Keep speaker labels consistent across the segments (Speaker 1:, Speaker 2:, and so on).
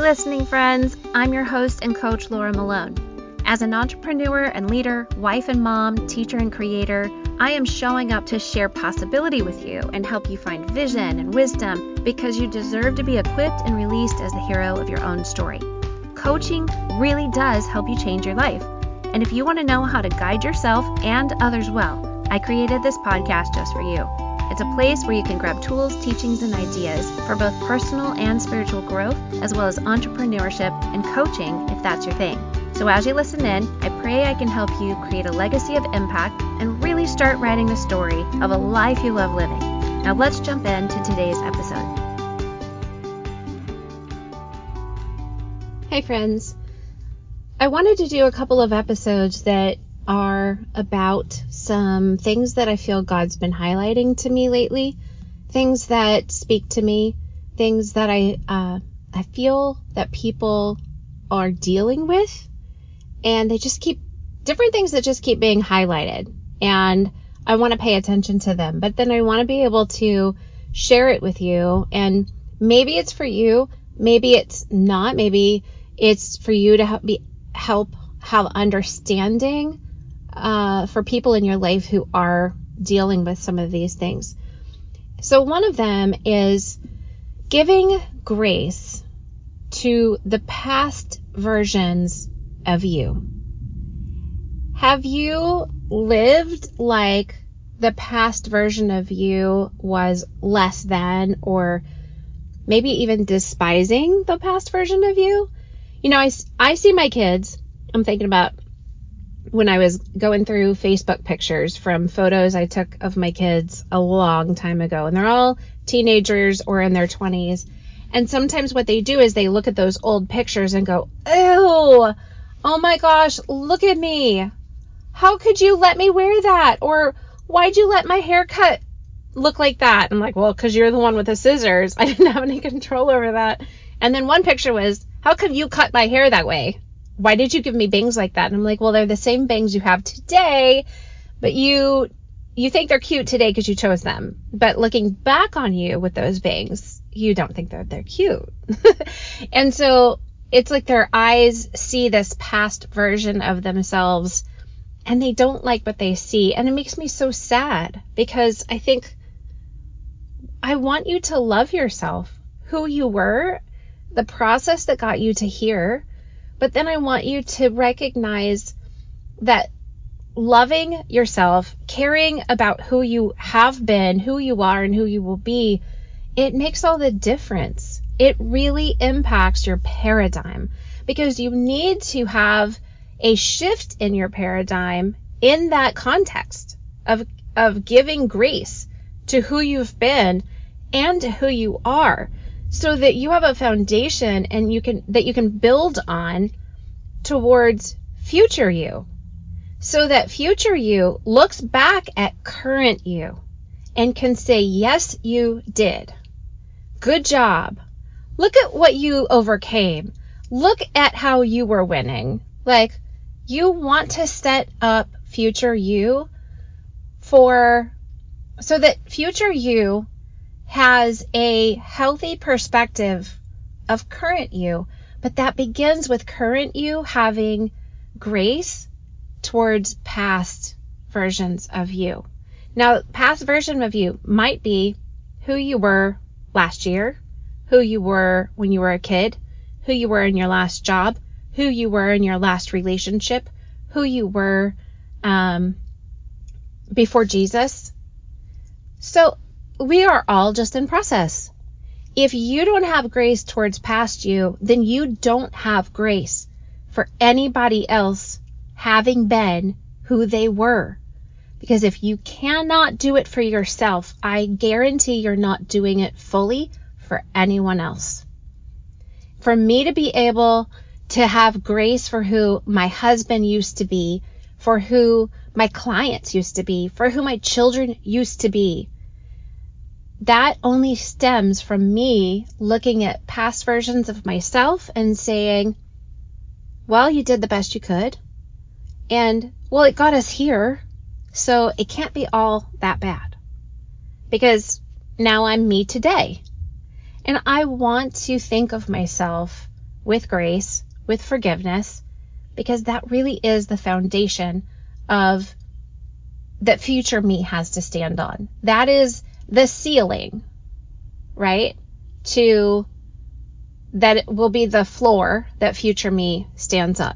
Speaker 1: Listening friends, I'm your host and coach, Laura Malone. As an entrepreneur and leader, wife and mom, teacher and creator, I am showing up to share possibility with you and help you find vision and wisdom because you deserve to be equipped and released as the hero of your own story. Coaching really does help you change your life. And if you want to know how to guide yourself and others well, I created this podcast just for you. It's a place where you can grab tools, teachings, and ideas for both personal and spiritual growth, as well as entrepreneurship and coaching if that's your thing. So as you listen in, I pray I can help you create a legacy of impact and really start writing the story of a life you love living. Now let's jump into today's episode. Hey friends. I wanted to do a couple of episodes that are about some things that I feel God's been highlighting to me lately, things that speak to me, things that I uh, I feel that people are dealing with, and they just keep different things that just keep being highlighted, and I want to pay attention to them, but then I want to be able to share it with you, and maybe it's for you, maybe it's not, maybe it's for you to help be help have understanding uh, for people in your life who are dealing with some of these things. So, one of them is giving grace to the past versions of you. Have you lived like the past version of you was less than, or maybe even despising the past version of you? You know, I, I see my kids, I'm thinking about when I was going through Facebook pictures from photos I took of my kids a long time ago, and they're all teenagers or in their 20s. And sometimes what they do is they look at those old pictures and go, Ew, oh my gosh, look at me. How could you let me wear that? Or why'd you let my haircut look like that? I'm like, well, because you're the one with the scissors. I didn't have any control over that. And then one picture was, how come you cut my hair that way? Why did you give me bangs like that? And I'm like, well, they're the same bangs you have today, but you, you think they're cute today because you chose them. But looking back on you with those bangs, you don't think that they're cute. and so it's like their eyes see this past version of themselves and they don't like what they see. And it makes me so sad because I think I want you to love yourself, who you were, the process that got you to here but then I want you to recognize that loving yourself, caring about who you have been, who you are, and who you will be, it makes all the difference. It really impacts your paradigm because you need to have a shift in your paradigm in that context of, of giving grace to who you've been and to who you are so that you have a foundation and you can that you can build on towards future you. So that future you looks back at current you and can say yes you did. Good job. Look at what you overcame. Look at how you were winning. Like you want to set up future you for so that future you has a healthy perspective of current you, but that begins with current you having grace towards past versions of you. Now, past version of you might be who you were last year, who you were when you were a kid, who you were in your last job, who you were in your last relationship, who you were um, before Jesus. So we are all just in process. If you don't have grace towards past you, then you don't have grace for anybody else having been who they were. Because if you cannot do it for yourself, I guarantee you're not doing it fully for anyone else. For me to be able to have grace for who my husband used to be, for who my clients used to be, for who my children used to be, that only stems from me looking at past versions of myself and saying, well, you did the best you could. And, well, it got us here. So it can't be all that bad. Because now I'm me today. And I want to think of myself with grace, with forgiveness, because that really is the foundation of that future me has to stand on. That is the ceiling, right? To that will be the floor that future me stands on.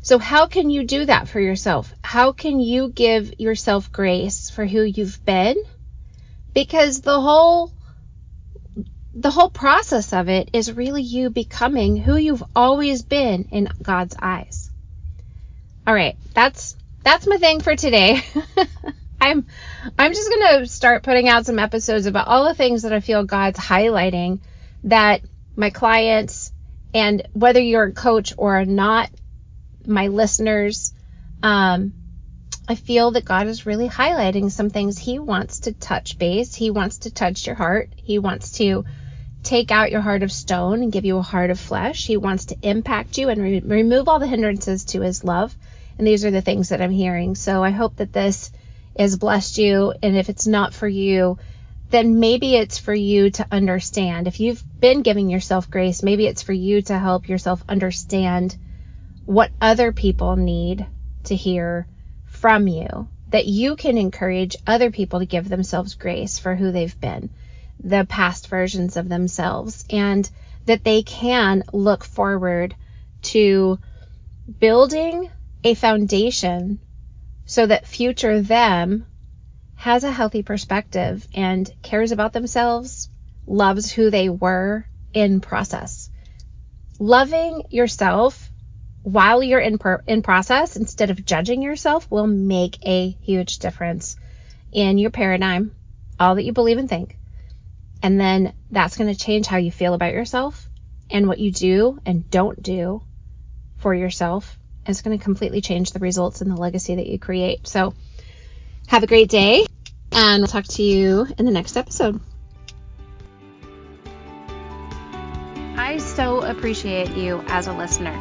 Speaker 1: So how can you do that for yourself? How can you give yourself grace for who you've been? Because the whole the whole process of it is really you becoming who you've always been in God's eyes. All right, that's that's my thing for today. I'm I'm just going to start putting out some episodes about all the things that I feel God's highlighting that my clients and whether you're a coach or not, my listeners, um, I feel that God is really highlighting some things He wants to touch base. He wants to touch your heart. He wants to take out your heart of stone and give you a heart of flesh. He wants to impact you and re- remove all the hindrances to His love. And these are the things that I'm hearing. So I hope that this has blessed you. And if it's not for you, then maybe it's for you to understand. If you've been giving yourself grace, maybe it's for you to help yourself understand what other people need to hear from you. That you can encourage other people to give themselves grace for who they've been, the past versions of themselves, and that they can look forward to building a foundation so that future them has a healthy perspective and cares about themselves, loves who they were in process. Loving yourself while you're in per- in process instead of judging yourself will make a huge difference in your paradigm, all that you believe and think. And then that's going to change how you feel about yourself and what you do and don't do for yourself it's going to completely change the results and the legacy that you create. So have a great day, and we'll talk to you in the next episode. I so appreciate you as a listener.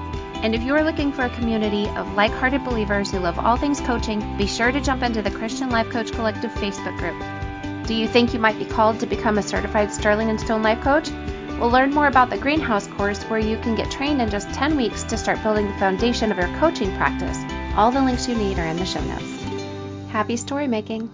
Speaker 1: And if you are looking for a community of like hearted believers who love all things coaching, be sure to jump into the Christian Life Coach Collective Facebook group. Do you think you might be called to become a certified Sterling and Stone Life Coach? We'll learn more about the Greenhouse course where you can get trained in just 10 weeks to start building the foundation of your coaching practice. All the links you need are in the show notes. Happy story making!